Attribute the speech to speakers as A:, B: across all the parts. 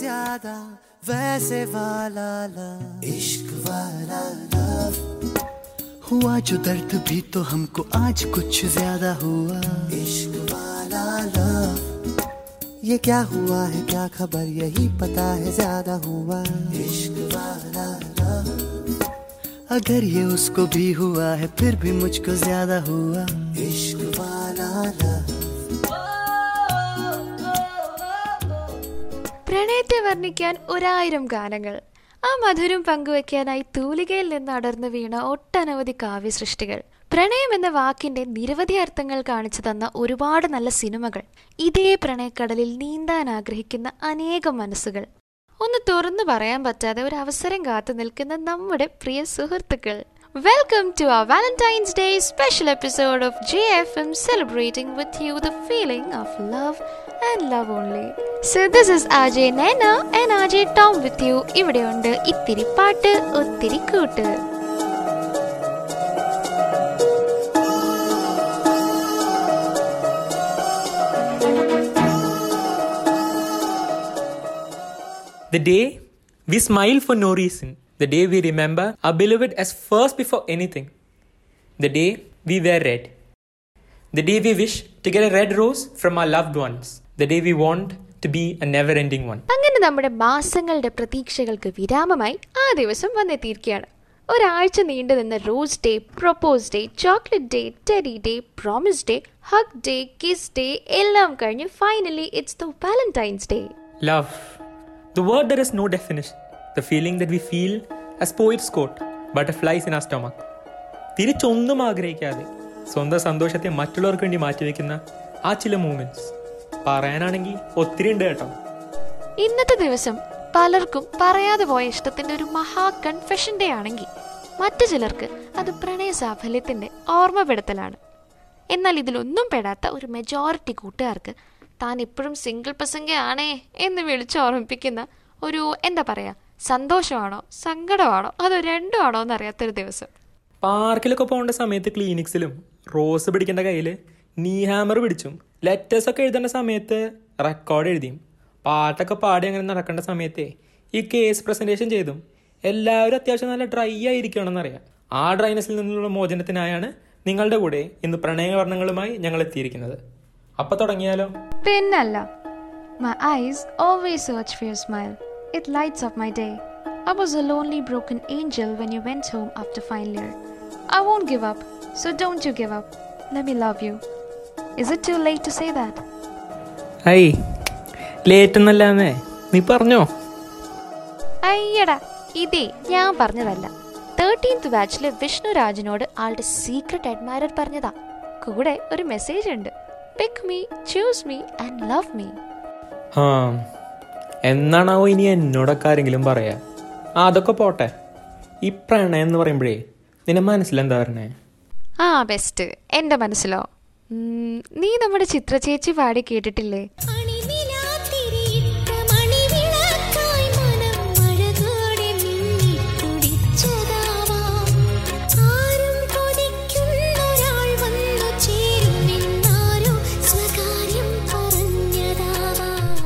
A: ज़्यादा वैसे वाला लव। इश्क वाला लव। हुआ जो दर्द भी तो हमको आज कुछ ज़्यादा हुआ। इश्क वाला लव। ये क्या हुआ है क्या खबर यही पता है ज़्यादा हुआ। इश्क वाला लव। अगर ये उसको भी हुआ है फिर भी मुझको ज़्यादा हुआ। इश्क
B: വർണിക്കാൻ ഒരായിരം ഗാനങ്ങൾ. ആ മധുരം പങ്കുവെക്കാനായി തൂലികയിൽ നിന്ന് അടർന്നു വീണ ഒട്ടനവധി കാവ്യസൃഷ്ടികൾ. പ്രണയം എന്ന വാക്കിന്റെ നിരവധി അർത്ഥങ്ങൾ കാണിച്ചു തന്ന ഒരുപാട് നല്ല സിനിമകൾ. ഇതേ പ്രണയക്കടലിൽ നീന്താൻ ആഗ്രഹിക്കുന്ന അനേകം മനസ്സുകൾ. ഒന്ന് തുറന്നു പറയാൻ പറ്റാതെ ഒരു അവസരം കാത്തു നിൽക്കുന്ന നമ്മുടെ പ്രിയ സുഹൃത്തുക്കൾ. Welcome to our Valentine's day special episode of J F M celebrating with you the feeling of love And love only so this is RJ Naina and RJ Tom with you ഇവിടെയുണ്ട് ഇത്തിരി പാട്ട് ഒത്തിരി കൂട്ട്
C: The day we smile for no reason. The day we remember our beloved as first before anything. The day we wear red. The day we wish to get a red rose from our loved ones. The day we want to be a never ending one.
B: അങ്ങനെ നമ്മുടെ മാസങ്ങളുടെ പ്രതീക്ഷകൾക്ക് വിരാമമായി ആ ദിവസം വന്നെത്തിയിരിക്കുകയാണ് ഒരാഴ്ച നീണ്ടു നിന്ന rose day propose day chocolate day teddy day promise day hug day kiss day എല്ലാം കഴിഞ്ഞ് finally it's the Valentine's day
C: love the word there is no definition. The feeling that we feel as poets quote, butterflies in a stomach. തിരിച്ചൊന്നും ആഗ്രഹിക്കാതെ സ്വന്തം സന്തോഷത്തെ മറ്റുള്ളവർക്ക് വേണ്ടി മാറ്റിവെക്കുന്ന ആ ചില മൂമെന്റ്സ് പറയാനാണെങ്കിൽ ഒത്തിരി ഉണ്ട് കേട്ടോ.
B: ഇന്നത്തെ ദിവസം പലർക്കും പറയാതെ പോയ ഇഷ്ടത്തിന്റെ ഒരു മഹാ കൺഫെഷൻ ഡേ ആണെങ്കിൽ മറ്റു ചിലർക്ക് അത് പ്രണയ സാഫല്യത്തിന്റെ ഓർമ്മപ്പെടുത്തലാണ്. എന്നാൽ ഇതിലൊന്നും പെടാത്ത ഒരു മെജോറിറ്റി കൂട്ടുകാർക്ക് താൻ എപ്പോഴും സിംഗിൾ പ്രസംഗയാണേ എന്ന് വിളിച്ച് ഓർമ്മിപ്പിക്കുന്ന ഒരു എന്താ പറയാ സന്തോഷമാണോ സങ്കടമാണോ അതോ രണ്ടും ആണോ എന്നറിയാത്തൊരു ദിവസം.
C: പാർക്കിലൊക്കെ പോകേണ്ട സമയത്ത് ക്ലിനിക്സിലും റോസ് പിടിക്കേണ്ട കയ്യിൽ നീ ഹാമർ പിടിച്ചും ലെറ്റേഴ്സ് ഒക്കെ എഴുതേണ്ട സമയത്ത് റെക്കോർഡ് എഴുതിയും പാട്ടൊക്കെ പാടി അങ്ങനെ നടക്കേണ്ട സമയത്തെ ഈ കേസ് പ്രസന്റേഷൻ ചെയ്തും എല്ലാവരും അത്യാവശ്യം നല്ല ഡ്രൈ ആയിരിക്കണമെന്നറിയാം ആ ഡ്രൈനസിൽ നിന്നുള്ള മോചനത്തിനായാണ് നിങ്ങളുടെ കൂടെ ഇന്ന് പ്രണയവർണങ്ങളുമായി ഞങ്ങൾ എത്തിയിരിക്കുന്നത് അപ്പൊ തുടങ്ങിയാലോ
B: പിന്നല്ല My eyes always search for your smile. It lights up my day. I was a lonely, broken angel when you went home after final year. I won't give up, so don't you give up. Let me love you. Is it too late to say that?
C: I late എന്നല്ലാന്നേ നീ പറഞ്ഞോ?
B: അയ്യടാ ഇതേ ഞാൻ പറഞ്ഞതല്ല. Thirteenth ബാച്ചിലെ വിഷ്ണുരാജിനോട് ആളുടെ secret admire പറഞ്ഞതാ. കൂടെ ഒരു മെസ്സേജ് ഉണ്ട്. Pick me choose me and love me
C: ആ എന്നാണാവോ ഇനി എന്നോടൊക്കെ ആരെങ്കിലും പറയാ? ആ അതൊക്കെ പോട്ടെ. ഈ പ്രണയം എന്ന് പറയുമ്പോഴേ നിന്റെ മനസ്സിലെന്താ പറഞ്ഞേ
B: ആ ബെസ്റ്റ് എന്റെ മനസ്സിലോ? നീ നമ്മുടെ ചിത്ര ചേച്ചി പാടി കേട്ടിട്ടില്ലേ?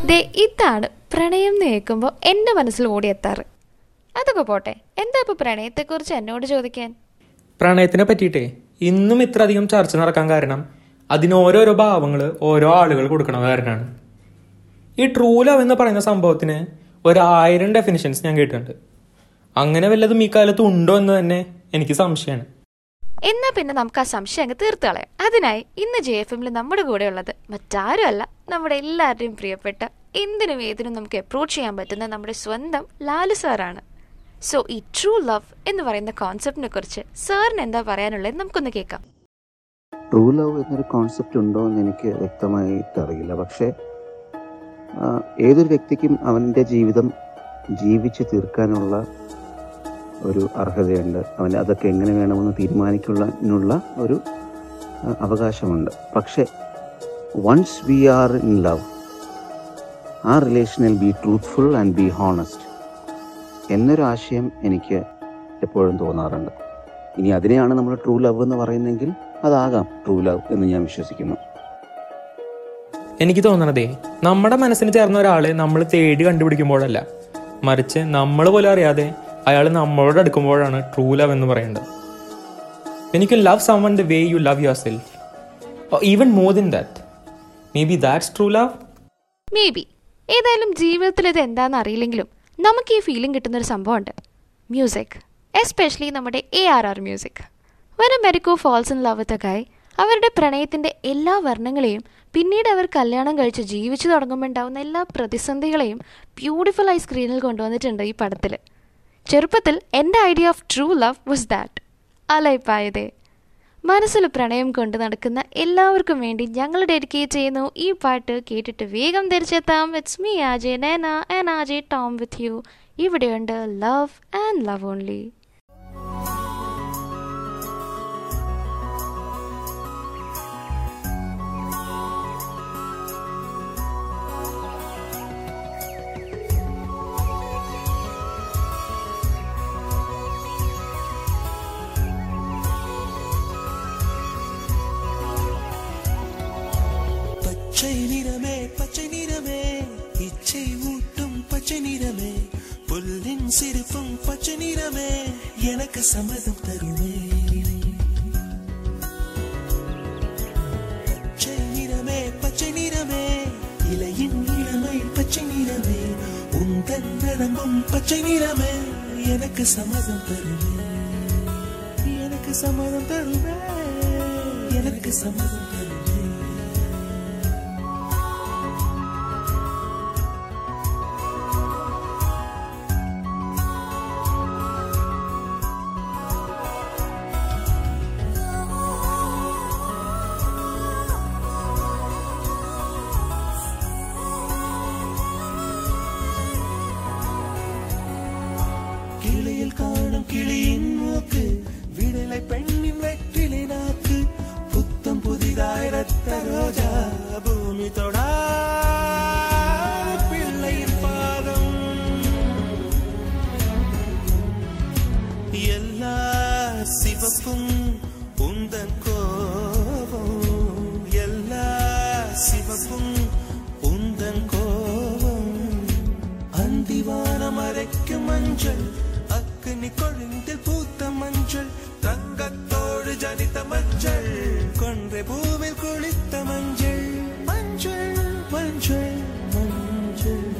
B: ദേ ഇതാണ് പ്രണയം എന്ന് കേൾക്കുമ്പോൾ എന്റെ മനസ്സിൽ ഓടിയെത്താറ്. അതൊക്കെ പോട്ടെ എന്താ ഇപ്പോൾ പ്രണയത്തെക്കുറിച്ച് എന്നോട് ചോദിക്കാൻ?
C: പ്രണയത്തിനെ പറ്റിയിട്ടേ ഇന്നും ഇത്രയധികം ചർച്ച നടക്കാൻ കാരണം അതിന് ഓരോരോ ഭാവങ്ങൾ ഓരോ ആളുകൾ കൊടുക്കണ കാരണമാണ് ഈ ട്രൂ ലവ് എന്ന് പറയുന്ന സംഭവത്തിന് ഒരായിരം ഡെഫിനിഷൻസ് ഞാൻ കേട്ടിട്ടുണ്ട്. അങ്ങനെ വല്ലതും ഈ കാലത്ത് ഉണ്ടോ എന്ന് തന്നെ എനിക്ക് സംശയമാണ്.
B: എന്നാ പിന്നെ നമുക്ക് ആ സംശയം അങ്ങ് തീർത്തു കളയാം. അതിനായി ഇന്ന് ജെ എഫ് എമ്മിൽ നമ്മുടെ കൂടെ ഉള്ളത് മറ്റാരും അല്ല നമ്മുടെ എല്ലാവരുടെയും പ്രിയപ്പെട്ട എന്തിനും ഏതിനും നമുക്ക് അപ്രോച്ച് ചെയ്യാൻ പറ്റുന്ന നമ്മുടെ സ്വന്തം ലാലു സാറാണ് സോ ഈ ട്രൂ ലവ് എന്ന് പറയുന്ന കോൺസെപ്റ്റിനെ കുറിച്ച് സാറിന് എന്താ പറയാനുള്ളത് നമുക്കൊന്ന് കേൾക്കാം.
D: ട്രൂ ലവ് എന്നൊരു കോൺസെപ്റ്റ് ഉണ്ടോ എന്ന് എനിക്ക് വ്യക്തമായിട്ട് അറിയില്ല. പക്ഷേ ഏതൊരു വ്യക്തിക്കും അവന്റെ ജീവിതം ജീവിച്ച് തീർക്കാനുള്ള ഒരു അർഹതയുണ്ട്. അവൻ അതൊക്കെ എങ്ങനെ വേണമെന്ന് തീരുമാനിക്കുള്ള ഒരു അവകാശമുണ്ട്. പക്ഷേ once we are in love ആ റിലേഷനിൽ be truthful and be honest എന്നൊരു ആശയം എനിക്ക് എപ്പോഴും തോന്നാറുണ്ട്. ഇനി അതിനെയാണ് നമ്മൾ ട്രൂ ലവ് എന്ന് പറയുന്നതെങ്കിൽ അതാകാം. ട്രൂ ലവ് എന്ന് ഞാൻ വിശ്വസിക്കുന്നു.
C: എനിക്ക് തോന്നണതേ നമ്മുടെ മനസ്സിന് ചേർന്ന ഒരാളെ നമ്മൾ തേടി കണ്ടുപിടിക്കുമ്പോഴല്ല. മറിച്ച് നമ്മൾ പോലും അറിയാതെ അയാൾ നമ്മളോട് അടുക്കുമ്പോഴാണ് ട്രൂ ലവ് എന്ന് പറയുന്നത്. എനിക്ക് love someone the way you love yourself even more than that maybe that's true
B: love maybe ഏതായാലും ജീവിതത്തിൽ ഇത് എന്താണെന്ന് അറിയില്ലെങ്കിലും നമുക്ക് ഈ ഫീലിംഗ് കിട്ടുന്ന ഒരു സംഭവമുണ്ട്. മ്യൂസിക് എസ്പെഷ്യലി നമ്മുടെ എ ആർ ആർ മ്യൂസിക് വന മെരിക്കോ falls in love with guy അവരുടെ പ്രണയത്തിന്റെ എല്ലാ വർണങ്ങളെയും പിന്നീട് അവർ കല്യാണം കഴിച്ച് ജീവിച്ചു തുടങ്ങുമ്പോൾ ഉണ്ടാവുന്ന എല്ലാ പ്രതിസന്ധികളെയും ബ്യൂട്ടിഫുൾ ആയി സ്ക്രീനിൽ കൊണ്ടുവന്നിട്ടുണ്ട് ഈ പടത്തിൽ ചെറുപ്പത്തിൽ എന്റെ idea of true love was that Alaipayuthey മനസ്സിൽ പ്രണയം കൊണ്ട് നടക്കുന്ന എല്ലാവർക്കും വേണ്ടി ഞങ്ങൾ ഡെഡിക്കേറ്റ് ചെയ്യുന്നു ഈ പാട്ട് കേട്ടിട്ട് വേഗം തിരിച്ചെത്താം. It's me RJ Naina and RJ Tom with you ഇവിടെയുണ്ട് ലവ് ആൻഡ് ലവ് ഓൺലി
E: சம்மதம் தருவே பச்சை நிறமே பச்சை நிறமே. இலையின் இளமை பச்சை நிறமே. உந்தன் நடமும் பச்சை நிறமே. எனக்கு சம்மதம் தருவே எனக்கு சம்மதம் தருவே எனக்கு சம்மதம் எல்லா சிவப்பும் உந்தன் கோபம். எல்லா சிவப்பும் உந்தன் கோபம். அந்திவானம் அரைக்கும் மஞ்சள் அக்கினி கொழுந்தில் பூத்த மஞ்சள் தங்கத்தோடு ஜனித்த மஞ்சள் கொன்றை பூவில் குளித்த மஞ்சள். மஞ்சள் மஞ்சள் மஞ்சள்.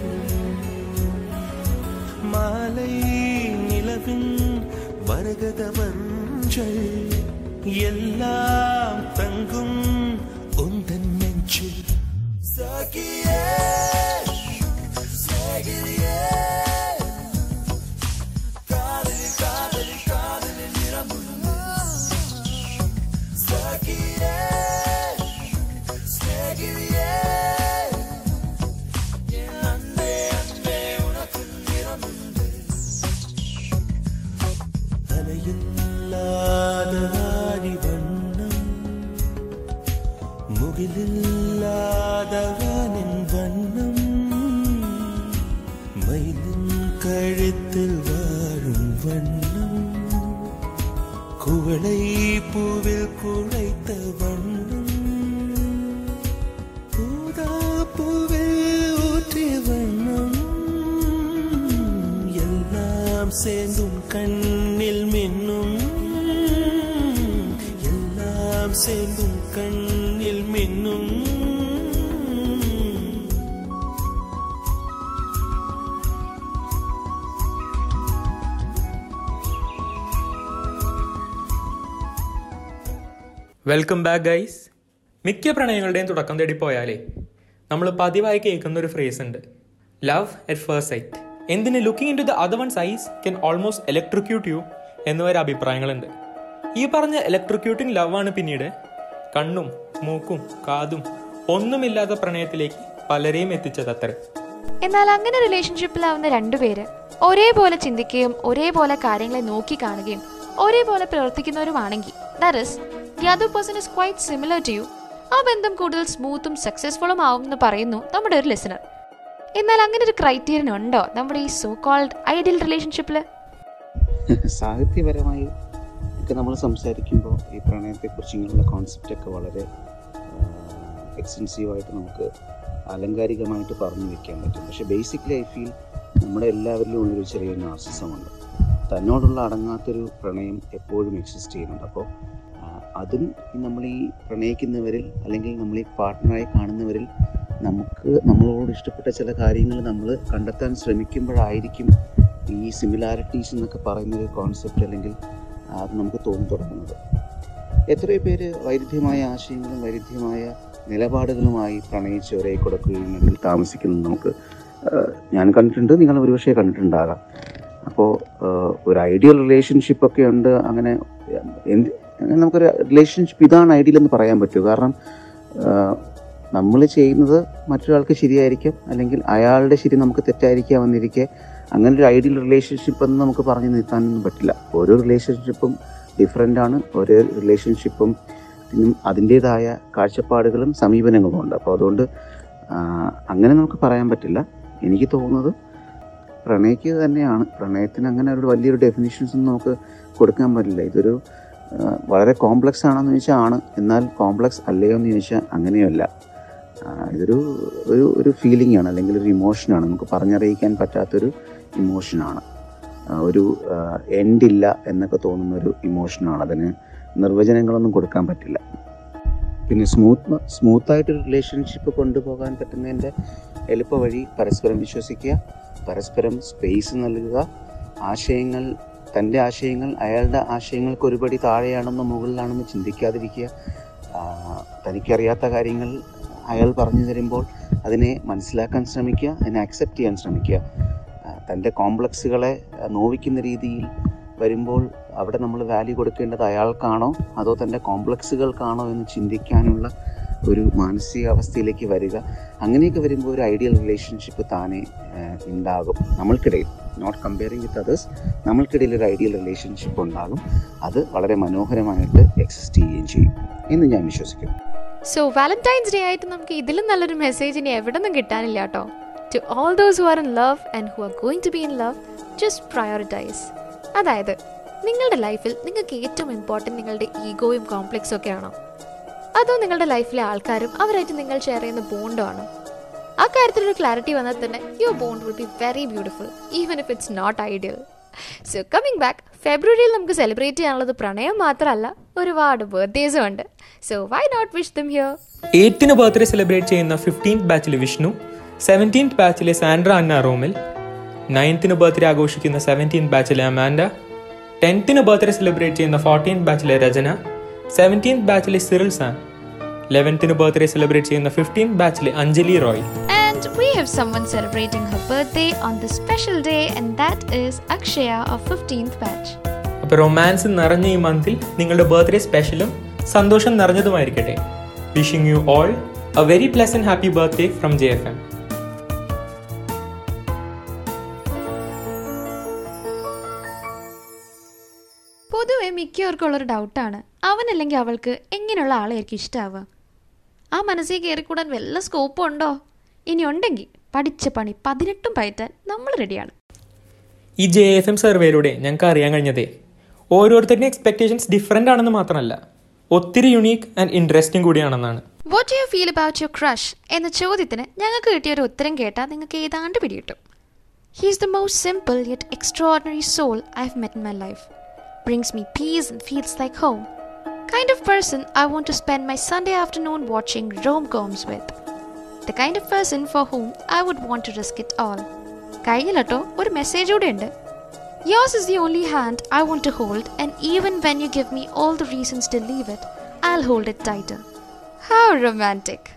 E: மாலை நிலவின் வருகத மஞ்சள் எல்லாம் தங்கும் உந்தன் நெஞ்சில். சாகியே சாகிரியே.
C: വെൽക്കം ബാക്ക് ഗൈസ് മിക്ക പ്രണയങ്ങളുടെയും തുടക്കം തേടി പോയാലേ നമ്മൾ പതിവായി കേൾക്കുന്ന ഒരു ഫ്രേസ് ഉണ്ട്. ലവ് അറ്റ് ഫസ്റ്റ് സൈറ്റ് എന്തിന് looking into the other one's eyes can almost electrocute you എന്നുവരെ അഭിപ്രായങ്ങളുണ്ട്. ഈ പറഞ്ഞ ഇലക്ട്രിക്യൂട്ടിംഗ് ആണ് പിന്നീട് കണ്ണും മൂക്കും കാതും ഒന്നുമില്ലാത്ത പ്രണയത്തിലേക്ക് പലരെയും എത്തിച്ചത് അത്രേ.
B: എന്നാൽ അങ്ങനെ റിലേഷൻഷിപ്പിലാവുന്ന രണ്ടുപേര് ഒരേപോലെ ചിന്തിക്കുകയും ഒരേപോലെ കാര്യങ്ങളെ നോക്കി കാണുകയും ഒരേപോലെ പ്രവർത്തിക്കുന്നവരുമാണെങ്കിൽ that the other person is quite similar to you ആ ബന്ധം കൂടുതൽ സ്മൂത്തും സക്സസ്ഫുള്ളും ആവും എന്ന് പറയുന്നു നമ്മുടെ ഒരു ലിസണർ എന്നാൽ അങ്ങനെ ഒരു ക്രൈറ്റീരിയൻ ഉണ്ടോ നമ്മുടെ ഈ സോ കോൾഡ് ഐഡിയൽ റിലേഷൻഷിപ്പിൽ
D: സാഹിത്യപരമായി ഒക്കെ നമ്മൾ സംസാരിക്കുമ്പോൾ ഈ പ്രണയത്തെക്കുറിച്ച് ഇങ്ങനെയുള്ള കോൺസെപ്റ്റൊക്കെ വളരെ എക്സ്റ്റെൻസീവായിട്ട് നമുക്ക് ആലങ്കാരികമായിട്ട് പറഞ്ഞു വെക്കാൻ പറ്റും. പക്ഷേ ബേസിക്കലി ഐ ഫീൽ നമ്മുടെ എല്ലാവരിലും ഉള്ളൊരു ചെറിയ നാർസിസമുണ്ട് തന്നോടുള്ള അടങ്ങാത്തൊരു പ്രണയം എപ്പോഴും എക്സിസ്റ്റ് ചെയ്യുന്നുണ്ട്. അപ്പോൾ അതും നമ്മൾ ഈ പ്രണയിക്കുന്നവരിൽ അല്ലെങ്കിൽ നമ്മൾ ഈ പാർട്ട്ണറായി കാണുന്നവരിൽ നമുക്ക് നമ്മളോട് ഇഷ്ടപ്പെട്ട ചില കാര്യങ്ങൾ നമ്മൾ കണ്ടെത്താൻ ശ്രമിക്കുമ്പോഴായിരിക്കും ഈ സിമിലാരിറ്റീസ് എന്നൊക്കെ പറയുന്ന ഒരു കോൺസെപ്റ്റ് അല്ലെങ്കിൽ അത് നമുക്ക് തോന്നി തുടങ്ങുന്നത്. എത്രയോ പേര് വൈരുദ്ധ്യമായ ആശയങ്ങളും വൈരുദ്ധ്യമായ നിലപാടുകളുമായി പ്രണയിച്ച് ഒരേ കൊടുക്കുകയും താമസിക്കുന്നത് നമുക്ക് ഞാൻ കണ്ടിട്ടുണ്ട്. നിങ്ങൾ ഒരുപക്ഷെ കണ്ടിട്ടുണ്ടാകാം. അപ്പോൾ ഒരു ഐഡിയൽ റിലേഷൻഷിപ്പൊക്കെ ഉണ്ട്. അങ്ങനെ എന്ത് നമുക്കൊരു റിലേഷൻഷിപ്പ് ഇതാണ് ഐഡിയൽ എന്ന് പറയാൻ പറ്റുമോ കാരണം നമ്മൾ ചെയ്യുന്നത് മറ്റൊരാൾക്ക് ശരിയായിരിക്കും അല്ലെങ്കിൽ അയാളുടെ ശരി നമുക്ക് തെറ്റായിരിക്കാം എന്നിരിക്കെ അങ്ങനെ ഒരു ഐഡിയൽ റിലേഷൻഷിപ്പ് എന്ന് നമുക്ക് പറഞ്ഞു നിർത്താനൊന്നും പറ്റില്ല. ഓരോ റിലേഷൻഷിപ്പും ഡിഫറെന്റ് ആണ്. ഓരോ റിലേഷൻഷിപ്പും അതിന്റേതായ കാഴ്ചപ്പാടുകളും സമീപനങ്ങളും ഉണ്ട്. അപ്പോൾ അതുകൊണ്ട് അങ്ങനെ നമുക്ക് പറയാൻ പറ്റില്ല. എനിക്ക് തോന്നുന്നത് പ്രണയിക്കുക തന്നെയാണ്. പ്രണയത്തിന് അങ്ങനെ ഒരു വലിയൊരു ഡെഫിനിഷൻസ് ഒന്നും നമുക്ക് കൊടുക്കാൻ പറ്റില്ല. ഇതൊരു വളരെ കോംപ്ലക്സ് ആണെന്ന് ചോദിച്ചാൽ ആണ്. എന്നാൽ കോംപ്ലക്സ് അല്ലയോ എന്ന് ചോദിച്ചാൽ അങ്ങനെയല്ല. ഇതൊരു ഒരു ഒരു ഫീലിംഗ് ആണ് അല്ലെങ്കിൽ ഒരു ഇമോഷനാണ് നമുക്ക് പറഞ്ഞറിയിക്കാൻ പറ്റാത്തൊരു ഇമോഷനാണ് ഒരു എൻഡില്ല എന്നൊക്കെ തോന്നുന്ന ഒരു ഇമോഷനാണ് അതിന് നിർവചനങ്ങളൊന്നും കൊടുക്കാൻ പറ്റില്ല. പിന്നെ സ്മൂത്ത് സ്മൂത്തായിട്ടൊരു റിലേഷൻഷിപ്പ് കൊണ്ടുപോകാൻ പറ്റുന്നതിന്റെ എളുപ്പ വഴി പരസ്പരം വിശ്വസിക്കുക പരസ്പരം സ്പേസ് നൽകുക ആശയങ്ങൾ തന്റെ ആശയങ്ങൾ അയാളുടെ ആശയങ്ങൾക്ക് ഒരുപടി താഴെയാണെന്നോ മുകളിലാണെന്നോ ചിന്തിക്കാതിരിക്കുക. തനിക്കറിയാത്ത കാര്യങ്ങൾ അയാൾ പറഞ്ഞു തരുമ്പോൾ അതിനെ മനസ്സിലാക്കാൻ ശ്രമിക്കുക അതിനെ അക്സെപ്റ്റ് ചെയ്യാൻ ശ്രമിക്കുക. തന്റെ കോംപ്ലക്സുകളെ നോവിക്കുന്ന രീതിയിൽ വരുമ്പോൾ അവിടെ നമ്മൾ വാല്യൂ കൊടുക്കേണ്ടത് അയാൾക്കാണോ അതോ തന്റെ കോംപ്ലക്സുകൾക്കാണോ എന്ന് ചിന്തിക്കാനുള്ള ഒരു മാനസികാവസ്ഥയിലേക്ക് വരിക. അങ്ങനെയൊക്കെ വരുമ്പോൾ ഒരു ഐഡിയൽ റിലേഷൻഷിപ്പ് താനെ ഉണ്ടാകും നമ്മൾക്കിടയിൽ. നോട്ട് കമ്പയറിങ് വിത്ത് അതേഴ്സ് നമ്മൾക്കിടയിൽ ഒരു ഐഡിയൽ റിലേഷൻഷിപ്പ് ഉണ്ടാകും. അത് വളരെ മനോഹരമായിട്ട് എക്സിസ്റ്റ് ചെയ്യുകയും ചെയ്യും എന്ന് ഞാൻ വിശ്വസിക്കുന്നു.
B: സോ വാലന്റൈൻസ് ഡേ ആയിട്ട് നമുക്ക് ഇതിലും നല്ലൊരു മെസ്സേജ് ഇനി എവിടെ നിന്നും കിട്ടാനില്ല കേട്ടോ to all those who are in love and who are going to be in love just prioritise അതായത് നിങ്ങളുടെ ലൈഫിൽ നിങ്ങൾക്ക് ഏറ്റവും ഇമ്പോർട്ടന്റ് നിങ്ങളുടെ ഈഗോയും കോംപ്ലക്സും ഒക്കെ ആണോ? അതോ നിങ്ങളുടെ ലൈഫിലെ ആൾക്കാരും അവരായിട്ട് നിങ്ങൾ ഷെയർ ചെയ്യുന്ന ബോണ്ടോ ആണോ? ആ കാര്യത്തിൽ ഒരു ക്ലാരിറ്റി വന്നാൽ തന്നെ your bond will be very beautiful even if it's not ideal so coming back ഫെബ്രുവരിയിൽ നമുക്ക് സെലിബ്രേറ്റ് ചെയ്യാനുള്ളത് പ്രണയം മാത്രമല്ല ഒരുപാട് ബർത്ത്ഡേസും ഉണ്ട്. So why not wish them here
C: എയ്ത്തിന് birthday celebrate ചെയ്യുന്ന ഫിഫ്റ്റീൻത് ബാച്ചിലെ വിഷ്ണു സെവന്റീൻത് ബാച്ചിലെ സാൻഡ്ര അന്ന റോമിൽ നയൻത്തിന് ബർത്ത്ഡേ ആഘോഷിക്കുന്ന സെവന്റീൻത് ബാച്ചിലെ അമാൻഡ ടെൻത്തിന് ബർത്ത്ഡേ സെലിബ്രേറ്റ് ചെയ്യുന്ന ഫോർട്ടീൻത് ബാച്ചിലെ രചന സെവന്റീൻത് ബാച്ചിലെ സിറിൽ സാൻ. ലെവൻത്തിന് ബർത്ത്ഡേ സെലിബ്രേറ്റ് ചെയ്യുന്ന fifteen ബാച്ചിലെ Anjali Roy.
B: And we have someone celebrating her birthday on this special day, and that is Akshaya of 15th batch.
C: അപ്പോൾ romance നിറഞ്ഞ ഈ മന്തിൽ നിങ്ങളുടെ ബർത്ത്ഡേ സ്പെഷ്യലും സന്തോഷം നിറഞ്ഞതുമായിരിക്കട്ടെ. Wishing you all a very pleasant happy birthday from J F M
B: പൊതുവെ മിക്കവർക്കുള്ളൊരു ഡൗട്ടാണ് അവനല്ലെങ്കിൽ അവൾക്ക് എങ്ങനെയുള്ള ആളായിരിക്കും ഇഷ്ടാവുക? ആ മനസ്സിൽ കയറിക്കൂടാൻ വല്ല സ്കോപ്പും ഉണ്ടോ ഇനി ഉണ്ടെങ്കിൽ പഠിച്ച പണി പതിനെട്ടും പയറ്റാൻ നമ്മൾ റെഡിയാണ്.
C: ഈ ജെ എഫ് എം സർവേയിലൂടെ ഞങ്ങൾക്ക് അറിയാൻ കഴിഞ്ഞതേ ഓരോരുത്തരുടെയും എക്സ്പെക്ടേഷൻസ് ഡിഫറെന്റ് ആണെന്ന് മാത്രമല്ല ഒത്തിരി unique and interesting കൂടിയാണെന്നാണ്.
B: What you feel about your crush എന്ന ചോദ്യത്തിന് ഞങ്ങൾക്ക് കിട്ടിയ ഒരു ഉത്തരം കേട്ടാൽ നിങ്ങൾക്ക് ഏതാണ്ട് പിടികിട്ടും. He is the most simple yet extraordinary soul I have met my life brings me peace and feels like home. Kind of person I want to spend my Sunday afternoon watching rom-coms with. The kind of person for whom I would want to risk it all. കഴിഞ്ഞില്ലട്ടോ ഒരു message കൂടെ ഉണ്ട്. യോസ് is the only hand I want to hold and even when you give me all the reasons to leave it I hold it ടൈറ്റർ how romantic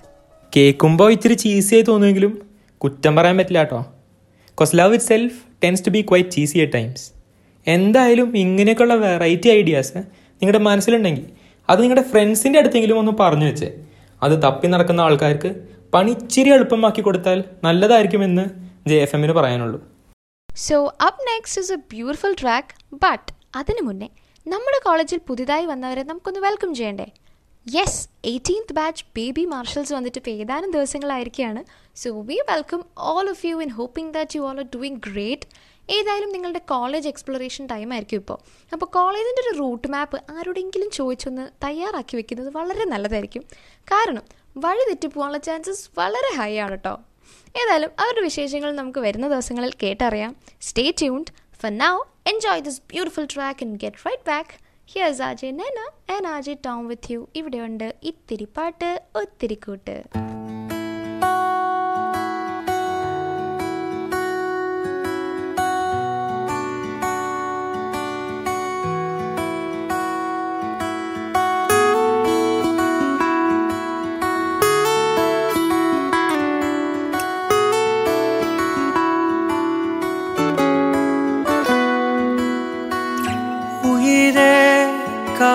C: കേൾക്കുമ്പോൾ ഇച്ചിരി cheesy ആയി തോന്നുമെങ്കിലും കുറ്റം പറയാൻ പറ്റില്ല കേട്ടോ. Cos love it self tense to B quite cheesy at times എന്തായാലും ഇങ്ങനെയൊക്കെയുള്ള വെറൈറ്റി ഐഡിയാസ് നിങ്ങളുടെ മനസ്സിലുണ്ടെങ്കിൽ അത് നിങ്ങളുടെ ഫ്രണ്ട്സിന്റെ അടുത്തെങ്കിലും ഒന്ന് പറഞ്ഞു വെച്ചേ. അത് തപ്പി നടക്കുന്ന ആൾക്കാർക്ക് പണി ഇച്ചിരി എളുപ്പമാക്കി കൊടുത്താൽ നല്ലതായിരിക്കുമെന്ന് ജെ എഫ് എമ്മിന് പറയാനുള്ളൂ.
B: So up next is a beautiful track but അതിനു മുന്നേ നമ്മുടെ കോളേജിൽ പുതിയതായി വന്നവരെ നമുക്കൊന്ന് വെൽക്കം ചെയ്യണ്ടേ? Yes eighteenth batch baby marshals വന്നിട്ട് ഇപ്പോൾ ഏതാനും ദിവസങ്ങളായിരിക്കുകയാണ്. So we welcome all of you in hoping that you all are doing great ഏതായാലും നിങ്ങളുടെ കോളേജ് എക്സ്പ്ലോറേഷൻ ടൈം ആയിരിക്കും ഇപ്പോൾ. അപ്പോൾ കോളേജിന്റെ ഒരു റൂട്ട് മാപ്പ് ആരോടെങ്കിലും ചോദിച്ചൊന്ന് തയ്യാറാക്കി വെക്കുന്നത് വളരെ നല്ലതായിരിക്കും. കാരണം വഴി തെറ്റിപ്പോകാനുള്ള ചാൻസസ് വളരെ ഹൈ ആണ് കേട്ടോ. ഏതായാലും അവരുടെ വിശേഷങ്ങൾ നമുക്ക് വരുന്ന ദിവസങ്ങളിൽ കേട്ടറിയാം. Stay tuned For now, enjoy this beautiful track and get right back. Here's Ajay Nena and Ajay Tom with you. ഇവിടെയുണ്ട് ഇത്തിരി പാട്ട് ഒത്തിരി കൂട്ട്.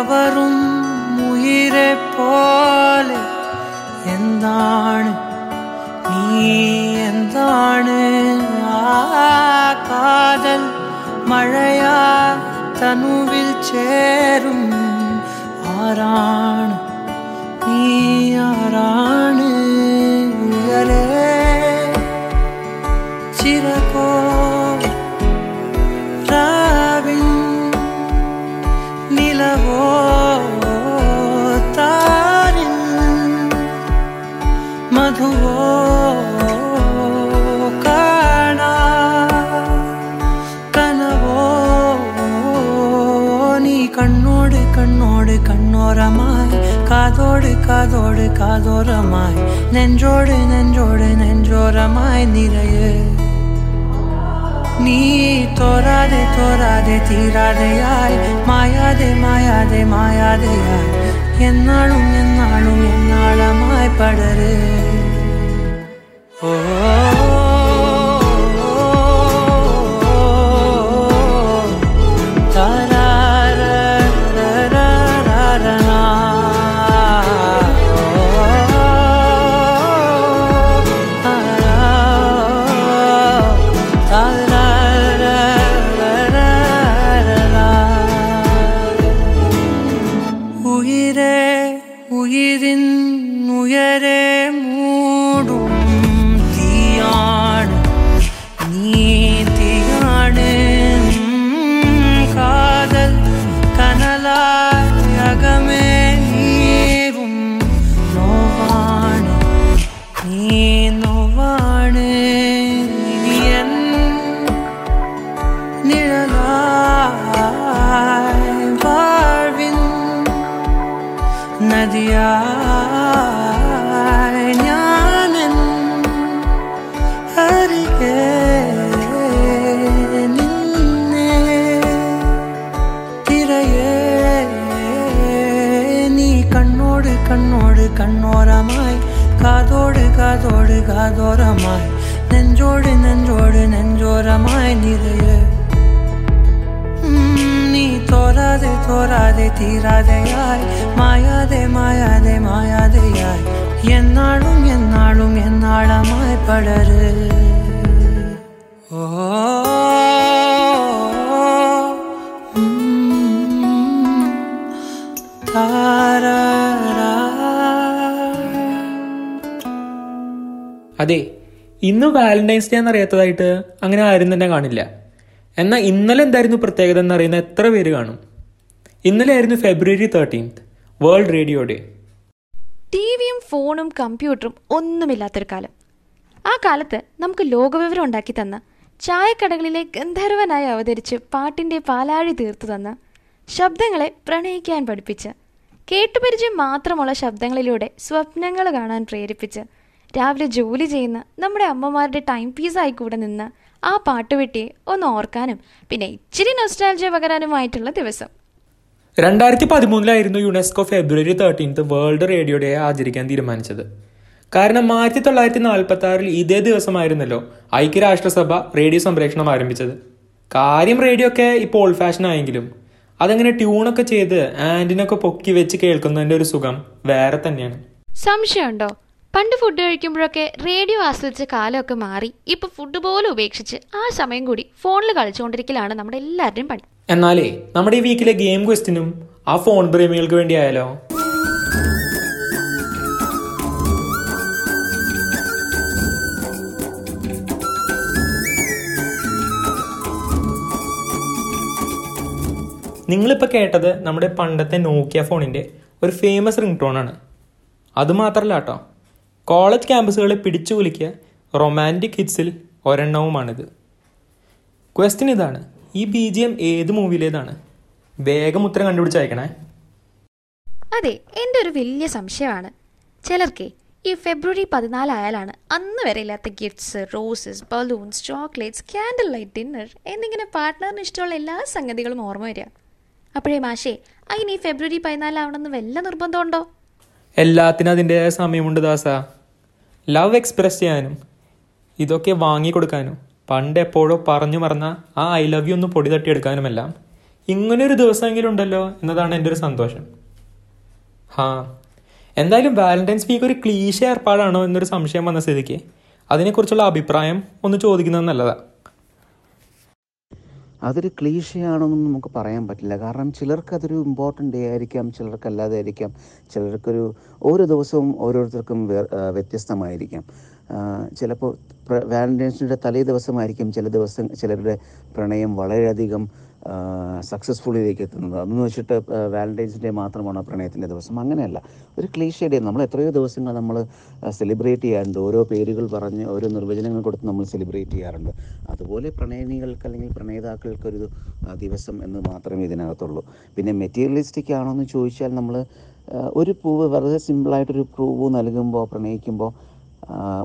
A: കവറും മുയിരെ പോലെ. എന്താണ്? നീ എന്താണ്? ആ കാതൽ മഴയാ തനുവിൽ ചേരും. ആരാണ്? നീ ആരാണ്? ഉയരേ ചിരകോ കണ്ണോരമായി കാതോട് കാതോട് കാതോരമായി. നെഞ്ചോട് നെഞ്ചോട് നെഞ്ചോരമായി നിറയെ. നീ തോരാതെ തോരാതെ തീരാതെയായി. മായാതെ മായാതെ മായാതെയായി. എന്നാളും എന്നാളും എന്നാളമായി പടരേ. ഓ அகோரமாய் நெஞ்சோடு நெஞ்சோடு நெஞ்சோரமாய் நிறைய நீ தோராதே தோராதே தீராதையாய். மாயாதே மாயாதே மாயாதையாய். என்னாலும் என்னாலும் என்னாளமாய் படரு. ஓ தாரா.
C: അതെ ഇന്ന് വാലന്റൈൻസ് ഡേ എന്നറിയാത്തതായിട്ട് അങ്ങനെ ആരും തന്നെ കാണില്ല. എന്നാൽ ഇന്നലെ എന്തായിരുന്നു പ്രത്യേകത എന്നറിയുന്ന എത്ര പേര് കാണും. ഇന്നലെ ആയിരുന്നു February thirteenth world radio day
B: T വിയും ഫോണും കമ്പ്യൂട്ടറും ഒന്നുമില്ലാത്തൊരു കാലം. ആ കാലത്ത് നമുക്ക് ലോകവിവരം ഉണ്ടാക്കി തന്ന ചായക്കടകളിലെ ഗന്ധർവനായി അവതരിച്ച് പാട്ടിന്റെ പാലാഴി തീർത്തു തന്ന ശബ്ദങ്ങളെ പ്രണയിക്കാൻ പഠിപ്പിച്ച് കേട്ടുപരിചയം മാത്രമുള്ള ശബ്ദങ്ങളിലൂടെ സ്വപ്നങ്ങൾ കാണാൻ പ്രേരിപ്പിച്ച് രാവിലെ ജോലി ചെയ്യുന്ന നമ്മുടെ അമ്മമാരുടെ ടൈം പീസായി കൂടെ നിന്ന് ആ പാട്ട് പാട്ടുവെട്ടിയെ ഒന്ന് ഓർക്കാനും പിന്നെ ഇച്ചിരി നൊസ്റ്റാൾജിയ പകരാനുമായിട്ടുള്ള ദിവസം.
C: രണ്ടായിരത്തി പതിമൂന്നിലായിരുന്നു UNESCO February thirteenth world radio day ആചരിക്കാൻ തീരുമാനിച്ചത്. കാരണം ആയിരത്തി തൊള്ളായിരത്തി നാൽപ്പത്തി ആറിൽ ഇതേ ദിവസമായിരുന്നല്ലോ ഐക്യരാഷ്ട്രസഭ റേഡിയോ സംപ്രേഷണം ആരംഭിച്ചത്. കാര്യം റേഡിയോ ഒക്കെ ഇപ്പോൾ ഓൾഡ് ഫാഷൻ ആയെങ്കിലും അതങ്ങനെ ട്യൂണൊക്കെ ചെയ്ത് ആന്റിനൊക്കെ പൊക്കി വെച്ച് കേൾക്കുന്നതിന്റെ ഒരു സുഖം വേറെ തന്നെയാണ്.
B: സംശയമുണ്ടോ? പണ്ട് ഫുഡ് കഴിക്കുമ്പോഴൊക്കെ റേഡിയോ ആസ്വദിച്ച കാലമൊക്കെ മാറി. ഇപ്പൊ ഫുഡ് പോലും ഉപേക്ഷിച്ച് ആ സമയം കൂടി ഫോണിൽ കളിച്ചുകൊണ്ടിരിക്കലാണ് നമ്മുടെ എല്ലാവരുടെയും പണി.
C: എന്നാലേ നമ്മുടെ ഈ വീക്കിലെ ഗെയിം ക്വസ്റ്റിനും ആ ഫോൺ പ്രേമികൾക്ക് വേണ്ടി ആയാലോ നിങ്ങളിപ്പോൾ കേട്ടത് നമ്മുടെ പണ്ടത്തെ നോക്കിയ ഫോണിന്റെ ഒരു ഫേമസ് റിംഗ് ടോണാണ് അതുമാത്രമല്ല കേട്ടോ. കോളേജ് ക്യാമ്പസുകളെ പിടിച്ചു കുലുക്കിയ റൊമാന്റിക് ഹിറ്റ്സിൽ ഒരെണ്ണവുമാണിത്. ക്വസ്റ്റ്യൻ ഇതാണ് ഈ ബി ജി എം ഏത് മൂവിയിലേതാണ്? വേഗം ഉത്തരം കണ്ടുപിടിച്ചയക്കണേ
B: അതെ എന്റെ ഒരു വലിയ സംശയമാണ്. ചിലർക്ക് ഈ ഫെബ്രുവരി പതിനാലായാലാണ് അന്ന് വരെ ഇല്ലാത്ത gifts roses balloons chocolates candle light dinner എന്നിങ്ങനെ പാർട്ട്ണറിന് ഇഷ്ടമുള്ള എല്ലാ സംഗതികളും ഓർമ്മ വരിക. അപ്പോഴേ മാഷേ അതിന് ഈ ഫെബ്രുവരി പതിനാലാവണമെന്ന് വല്ല നിർബന്ധമുണ്ടോ?
C: എല്ലാത്തിനും അതിന്റെതായ സമയമുണ്ട് ദാസ. ലവ് എക്സ്പ്രസ് ചെയ്യാനും ഇതൊക്കെ വാങ്ങിക്കൊടുക്കാനും പണ്ട് എപ്പോഴോ പറഞ്ഞു മറന്ന ആ ഐ ലവ് യു ഒന്ന് പൊടി തട്ടിയെടുക്കാനുമെല്ലാം ഇങ്ങനൊരു ദിവസമെങ്കിലും ഉണ്ടല്ലോ എന്നതാണ് എന്റെ ഒരു സന്തോഷം. ഹാ എന്തായാലും വാലന്റൈൻസ് വീക്ക് ഒരു ക്ലീശ ഏർപ്പാടാണോ എന്നൊരു സംശയം വന്ന സ്ഥിതിക്ക് അതിനെക്കുറിച്ചുള്ള അഭിപ്രായം ഒന്ന് ചോദിക്കുന്നത് നല്ലതാണ്
D: അതൊരു ക്ലീഷയാണെന്നൊന്നും നമുക്ക് പറയാൻ പറ്റില്ല. കാരണം ചിലർക്ക് അതൊരു ഇമ്പോർട്ടന്റ് ഡേ ആയിരിക്കാം ചിലർക്ക് അല്ലാതെ ആയിരിക്കാം. ചിലർക്കൊരു ഓരോ ദിവസവും ഓരോരുത്തർക്കും വ്യത്യസ്തമായിരിക്കാം. ചിലപ്പോൾ ഡേയുടെ തലേ ദിവസമായിരിക്കും. ചില ദിവസം ചിലരുടെ പ്രണയം വളരെയധികം സക്സസ്ഫുള്ളിലേക്ക് എത്തുന്നത്. അതെന്ന് വെച്ചിട്ട് വാലന്റൈൻസ് ഡേ മാത്രമാണ് പ്രണയത്തിന്റെ ദിവസം. അങ്ങനെയല്ല. ഒരു ക്ലീഷേ ഡേ നമ്മൾ എത്രയോ ദിവസങ്ങൾ നമ്മൾ സെലിബ്രേറ്റ് ചെയ്യാറുണ്ട്. ഓരോ പേരുകൾ പറഞ്ഞ് ഓരോ നിർവചനങ്ങൾ കൊടുത്ത് നമ്മൾ സെലിബ്രേറ്റ് ചെയ്യാറുണ്ട്. അതുപോലെ പ്രണയിനികൾക്ക് അല്ലെങ്കിൽ പ്രണയിതാക്കൾക്ക് ഒരു ദിവസം എന്ന് മാത്രമേ ഇതിനകത്തുള്ളൂ. പിന്നെ മെറ്റീരിയലിസ്റ്റിക് ആണോ എന്ന് ചോദിച്ചാൽ നമ്മൾ ഒരു പൂവ് വളരെ സിമ്പിളായിട്ടൊരു പൂവ് നൽകുമ്പോൾ പ്രണയിക്കുമ്പോൾ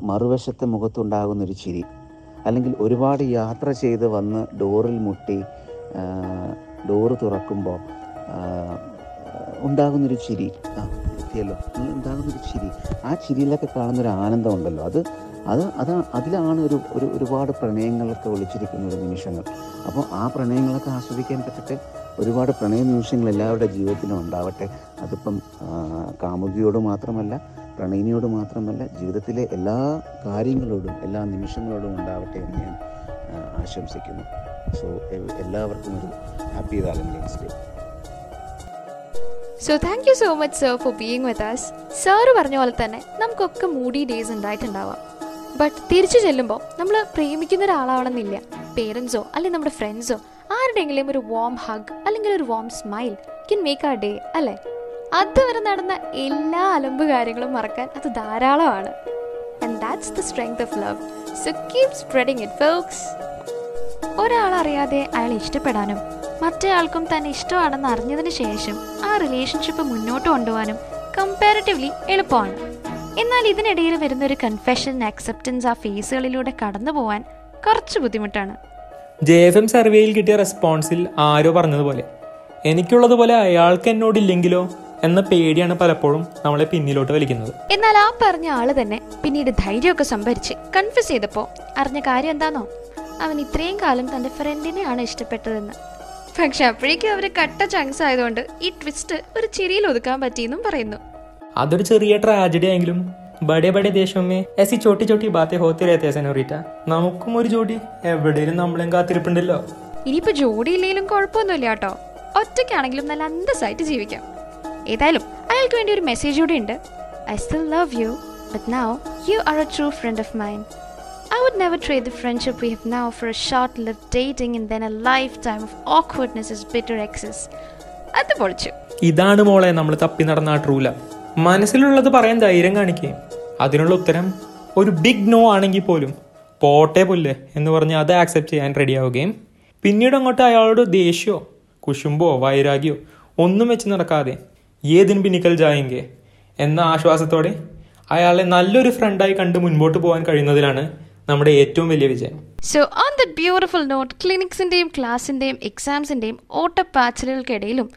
D: മറുവശത്തെ മുഖത്തുണ്ടാകുന്നൊരു ചിരി. അല്ലെങ്കിൽ ഒരുപാട് യാത്ര ചെയ്ത് വന്ന് ഡോറിൽ മുട്ടി ഡോറ് തുറക്കുമ്പോൾ ഉണ്ടാകുന്നൊരു ചിരി. എത്തിയല്ലോ. ഉണ്ടാകുന്നൊരു ചിരി. ആ ചിരിയിലൊക്കെ കാണുന്നൊരു ആനന്ദം ഉണ്ടല്ലോ അത് അത് അത് അതിലാണ് ഒരു ഒരു ഒരുപാട് പ്രണയങ്ങളൊക്കെ ഒളിച്ചിരിക്കുന്ന ഒരു നിമിഷങ്ങൾ. അപ്പോൾ ആ പ്രണയങ്ങളൊക്കെ ആസ്വദിക്കാൻ പറ്റട്ടെ? ഒരുപാട് പ്രണയ നിമിഷങ്ങൾ എല്ലാവരുടെ ജീവിതത്തിലും ഉണ്ടാവട്ടെ? അതിപ്പം കാമുകിയോട് മാത്രമല്ല പ്രണയിനിയോട് മാത്രമല്ല ജീവിതത്തിലെ എല്ലാ കാര്യങ്ങളോടും എല്ലാ നിമിഷങ്ങളോടും ഉണ്ടാവട്ടെ എന്ന് ഞാൻ ആശംസിക്കുന്നു. സോ എല്ലാവർക്കും ഒരു happy Valentine's day
B: so thank you so much sir for being with us sir പറഞ്ഞ പോലെ തന്നെ നമുക്കൊക്കെ മൂഡി ഡേയ്സ് ഉണ്ടായിട്ടുണ്ടാവാം. ബട്ട് തിരിച്ചു ചെല്ലുമ്പോൾ നമ്മൾ പ്രേമിക്കുന്ന ഒരാളാവണമെന്നില്ല. പേരൻസോ അല്ലെങ്കിൽ നമ്മുടെ ഫ്രണ്ട്സോ ആരുടെയെങ്കിലും ഒരു വാം ഹഗ് അല്ലെങ്കിൽ ഒരു warm smile can make a day അല്ലേ? അതുവരെ നടന്ന എല്ലാ അലമ്പ് കാര്യങ്ങളും മറക്കാൻ അത് ധാരാളമാണ്. And that's the strength of love so keep spreading it folks ഒരാളറിയാതെ അയാൾ ഇഷ്ടപ്പെടാനും മറ്റേയാൾക്കും തന്നെ ഇഷ്ടമാണെന്ന് അറിഞ്ഞതിന് ശേഷം ആ റിലേഷൻഷിപ്പ് മുന്നോട്ട് കൊണ്ടുപോകാനും കമ്പാരിറ്റീവ്ലി എളുപ്പമാണ്. എന്നാൽ ഇതിനിടയിൽ വരുന്ന ഒരു കൺഫെഷൻ അക്സെപ്റ്റൻസ് ആ ഫേസുകളിലൂടെ കടന്നു പോകാൻ കുറച്ച് ബുദ്ധിമുട്ടാണ്.
C: ജെ എഫ് എം സർവേയിൽ കിട്ടിയ റെസ്പോൺസിൽ ആരോ പറഞ്ഞതുപോലെ എനിക്കുള്ളതുപോലെ അയാൾക്ക് എന്നോടില്ലെങ്കിലോ? എന്ന പേടിയാണ് പലപ്പോഴും നമ്മളെ പിന്നിലോട്ട് വലിക്കുന്നത്.
B: എന്നാൽ ആ പറഞ്ഞ ആൾ തന്നെ പിന്നീട് ധൈര്യമൊക്കെ സംഭരിച്ച് കൺഫ്യൂസ് ചെയ്തപ്പോൾ അറിഞ്ഞ കാര്യം എന്താണോ അവൻ ഇത്രയും കാലം തന്റെ ഫ്രണ്ടിനെയാണ് ഇഷ്ടപ്പെട്ടതെന്ന്. പക്ഷെ അപ്പോഴേക്കും അവർ കട്ട ചങ്സ് ആയതുകൊണ്ട് ഈ ട്വിസ്റ്റ് ഒരു ചിരിയിൽ ഒതുക്കാൻ പറ്റിയെന്നും പറയുന്നു.
C: അതൊരു ചെറിയ ട്രാജഡി ആയെങ്കിലും. Bade Bade ദേശമേ AC Chhoti Chhoti ബാത്തേ ഹോത്തി രേത്തെ senorita. നമുക്കും ഒരു ജോഡി. എവിടെയും നമ്മളെയും കാത്തിരിപ്പുണ്ടല്ലോ.
B: ഇനിയിപ്പോ ജോഡി ഇല്ലെങ്കിലും കുഴപ്പമൊന്നുമില്ല കേട്ടോ. ഒറ്റയ്ക്കാണെങ്കിലും നല്ല അന്തസ്സായിട്ട് ജീവിക്കാം. ഏതായാലും അയാൾക്ക് വേണ്ടി ഒരു മെസ്സേജ് കൂടി ഉണ്ട്. I still love you but now you are a true friend of mine I would never trade the friendship we have now for a short lived dating and then a lifetime of awkwardness as bitter exes. അത് പൊളിച്ചു.
C: ഇതാണ് മോളെ നമ്മൾ തപ്പി നടന്ന ആ true love മനസ്സിലുള്ളത് പറയാൻ ധൈര്യം കാണിക്കേ. അതിനുള്ള ഉത്തരം ഒരു ബിഗ് നോ ആണെങ്കിൽ പോലും പോട്ടെ പുല്ല് എന്ന് പറഞ്ഞ് അത് ആക്സെപ്റ്റ് ചെയ്യാൻ റെഡിയാവുകയും പിന്നീട് അങ്ങോട്ട് അയാളോട് ദേഷ്യമോ കുശുമ്പോ വൈരാഗ്യോ ഒന്നും വെച്ച് നടക്കാതെ ഏതിന് പിന്നിക്കൽ ജായെങ്കിൽ എന്ന ആശ്വാസത്തോടെ അയാളെ നല്ലൊരു ഫ്രണ്ടായി കണ്ട് മുൻപോട്ട് പോകാൻ കഴിയുന്നതിലാണ് നമ്മുടെ ഏറ്റവും വലിയ വിജയം
B: so on that beautiful note ക്ലിനിക്സിന്റെയും ക്ലാസിന്റെയും എക്സാംസിന്റെയും ഓട്ടപ്പാച്ചിലുകൾക്കിടയിലും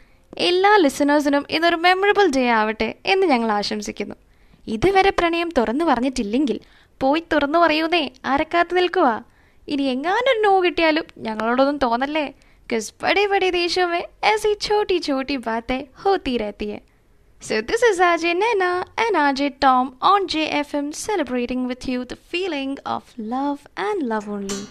B: എല്ലാ ലിസണേഴ്സിനും ഇതൊരു മെമ്മറബിൾ ഡേ ആവട്ടെ എന്ന് ഞങ്ങൾ ആശംസിക്കുന്നു ഇതുവരെ പ്രണയം തുറന്നു പറഞ്ഞിട്ടില്ലെങ്കിൽ പോയി തുറന്നു പറയൂന്നേ ആരക്കാത്ത് നിൽക്കുക ഇനി എങ്ങാനൊരു നോ കിട്ടിയാലും ഞങ്ങളോടൊന്നും തോന്നല്ലേ किस बड़े बड़े देशों में ऐसी छोटी छोटी बातें होती रहती है So this is Ajay Nena and Ajay Tom on JFM celebrating with you the feeling of love and love only.